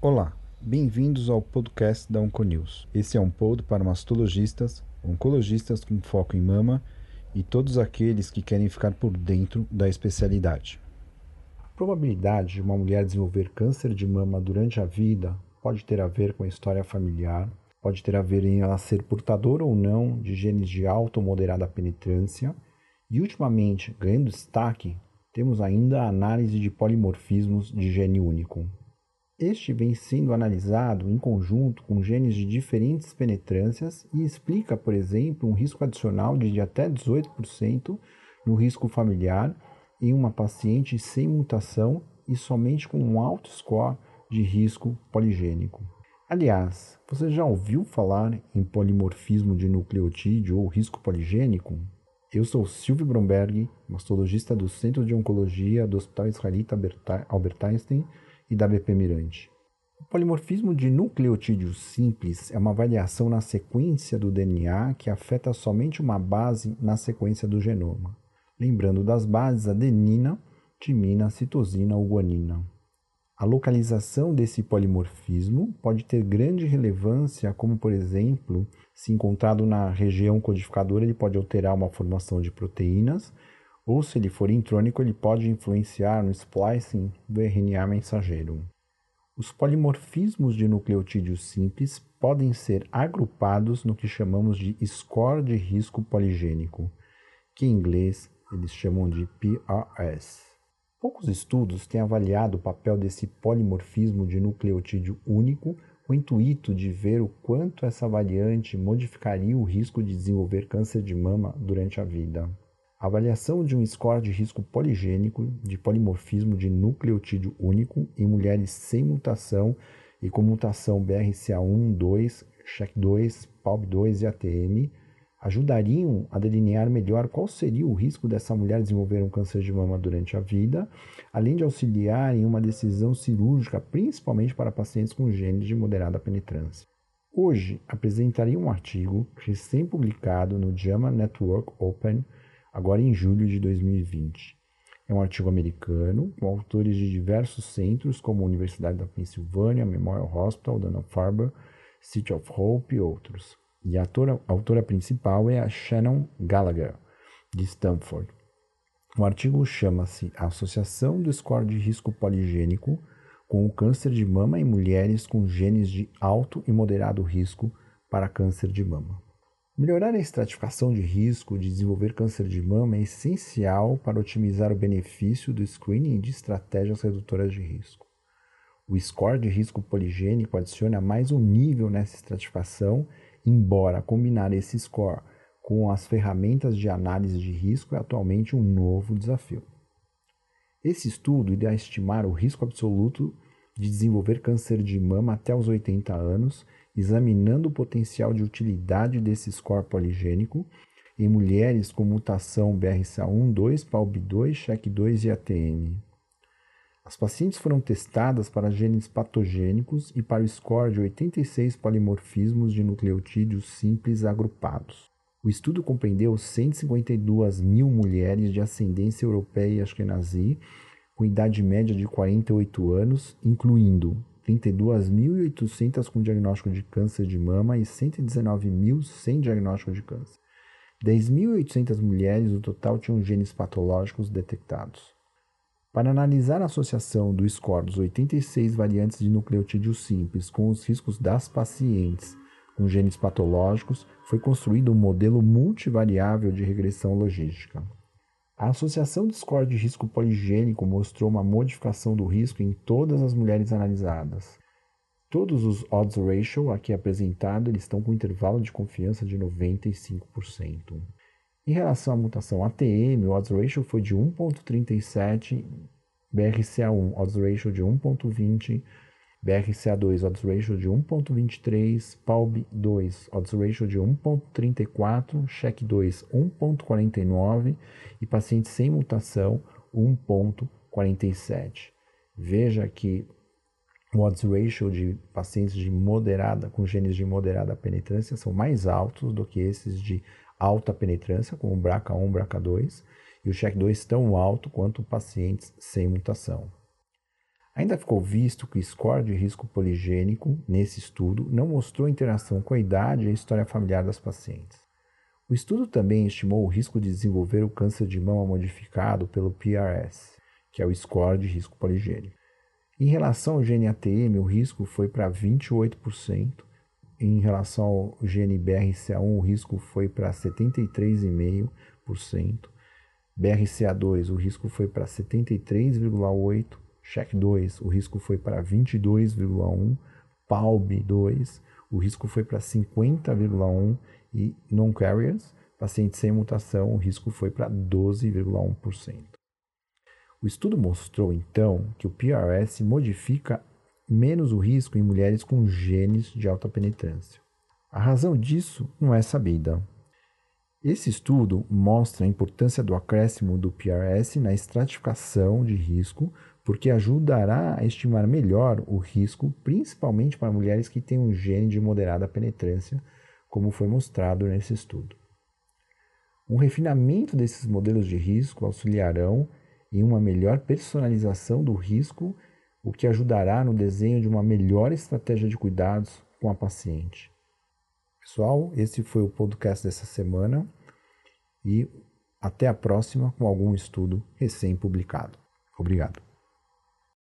Olá, bem-vindos ao podcast da Onconews. Esse é um pod para mastologistas, oncologistas com foco em mama e todos aqueles que querem ficar por dentro da especialidade. A probabilidade de uma mulher desenvolver câncer de mama durante a vida pode ter a ver com a história familiar, pode ter a ver em ela ser portadora ou não de genes de alta ou moderada penetrância, e ultimamente, ganhando destaque, temos ainda a análise de polimorfismos de gene único. Este vem sendo analisado em conjunto com genes de diferentes penetrâncias e explica, por exemplo, um risco adicional de até 18% no risco familiar em uma paciente sem mutação e somente com um alto score de risco poligênico. Aliás, você já ouviu falar em polimorfismo de nucleotídeo ou risco poligênico? Eu sou Silvio Bromberg, mastologista do Centro de Oncologia do Hospital Israelita Albert Einstein e da BP Mirante. O polimorfismo de nucleotídeo simples é uma variação na sequência do DNA que afeta somente uma base na sequência do genoma. Lembrando das bases adenina, timina, citosina ou guanina. A localização desse polimorfismo pode ter grande relevância, como por exemplo, se encontrado na região codificadora, ele pode alterar uma formação de proteínas, ou se ele for intrônico, ele pode influenciar no splicing do RNA mensageiro. Os polimorfismos de nucleotídeos simples podem ser agrupados no que chamamos de score de risco poligênico, que em inglês eles chamam de PRS. Poucos estudos têm avaliado o papel desse polimorfismo de nucleotídeo único o intuito de ver o quanto essa variante modificaria o risco de desenvolver câncer de mama durante a vida. A avaliação de um score de risco poligênico de polimorfismo de nucleotídeo único em mulheres sem mutação e com mutação BRCA1, 2, SHEC2, PALB2 e ATM ajudariam a delinear melhor qual seria o risco dessa mulher desenvolver um câncer de mama durante a vida, além de auxiliar em uma decisão cirúrgica, principalmente para pacientes com genes de moderada penetrância. Hoje apresentarei um artigo recém-publicado no JAMA Network Open, agora em julho de 2020. É um artigo americano, com autores de diversos centros, como a Universidade da Pensilvânia, Memorial Hospital, Dana-Farber, City of Hope e outros. E a autora, a autora principal é a Shannon Gallagher, de Stanford. O artigo chama-se Associação do Score de Risco Poligênico com o Câncer de Mama em Mulheres com Genes de Alto e Moderado Risco para Câncer de Mama. Melhorar a estratificação de risco de desenvolver câncer de mama é essencial para otimizar o benefício do screening de estratégias redutoras de risco. O score de risco poligênico adiciona mais um nível nessa estratificação embora combinar esse score com as ferramentas de análise de risco é atualmente um novo desafio. Esse estudo irá estimar o risco absoluto de desenvolver câncer de mama até os 80 anos, examinando o potencial de utilidade desse score poligênico em mulheres com mutação BRCA1, 2, PALB2, SHEC2 e ATM. As pacientes foram testadas para genes patogênicos e para o score de 86 polimorfismos de nucleotídeos simples agrupados. O estudo compreendeu 152 mil mulheres de ascendência europeia e ashkenazi, com idade média de 48 anos, incluindo 32.800 com diagnóstico de câncer de mama e 119.000 sem diagnóstico de câncer. 10.800 mulheres no total tinham genes patológicos detectados. Para analisar a associação do score dos 86 variantes de nucleotídeo simples com os riscos das pacientes com genes patológicos, foi construído um modelo multivariável de regressão logística. A associação do score de risco poligênico mostrou uma modificação do risco em todas as mulheres analisadas. Todos os odds ratio aqui apresentados estão com intervalo de confiança de 95%. Em relação à mutação ATM, o odds ratio foi de 1.37, BRCA1 odds ratio de 1.20, BRCA2 odds ratio de 1.23, PALB2 odds ratio de 1.34, SHEC2 1.49 e pacientes sem mutação 1.47. Veja que o odds ratio de pacientes de moderada com genes de moderada penetrância são mais altos do que esses de alta penetrância, como BRCA1, BRCA2, e o check 2 tão alto quanto pacientes sem mutação. Ainda ficou visto que o score de risco poligênico nesse estudo não mostrou interação com a idade e a história familiar das pacientes. O estudo também estimou o risco de desenvolver o câncer de mama modificado pelo PRS, que é o score de risco poligênico. Em relação ao gene ATM, o risco foi para 28%, em relação ao gene BRCA1, o risco foi para 73,5%, BRCA2, o risco foi para 73,8%, CHECK2, o risco foi para 22,1%, PALB2, o risco foi para 50,1% e non-carriers, pacientes sem mutação, o risco foi para 12,1%. O estudo mostrou então que o PRS modifica menos o risco em mulheres com genes de alta penetrância. A razão disso não é sabida. Esse estudo mostra a importância do acréscimo do PRS na estratificação de risco, porque ajudará a estimar melhor o risco, principalmente para mulheres que têm um gene de moderada penetrância como foi mostrado nesse estudo. Um refinamento desses modelos de risco auxiliarão em uma melhor personalização do risco, o que ajudará no desenho de uma melhor estratégia de cuidados com a paciente. Pessoal, esse foi o podcast dessa semana e até a próxima com algum estudo recém-publicado. Obrigado.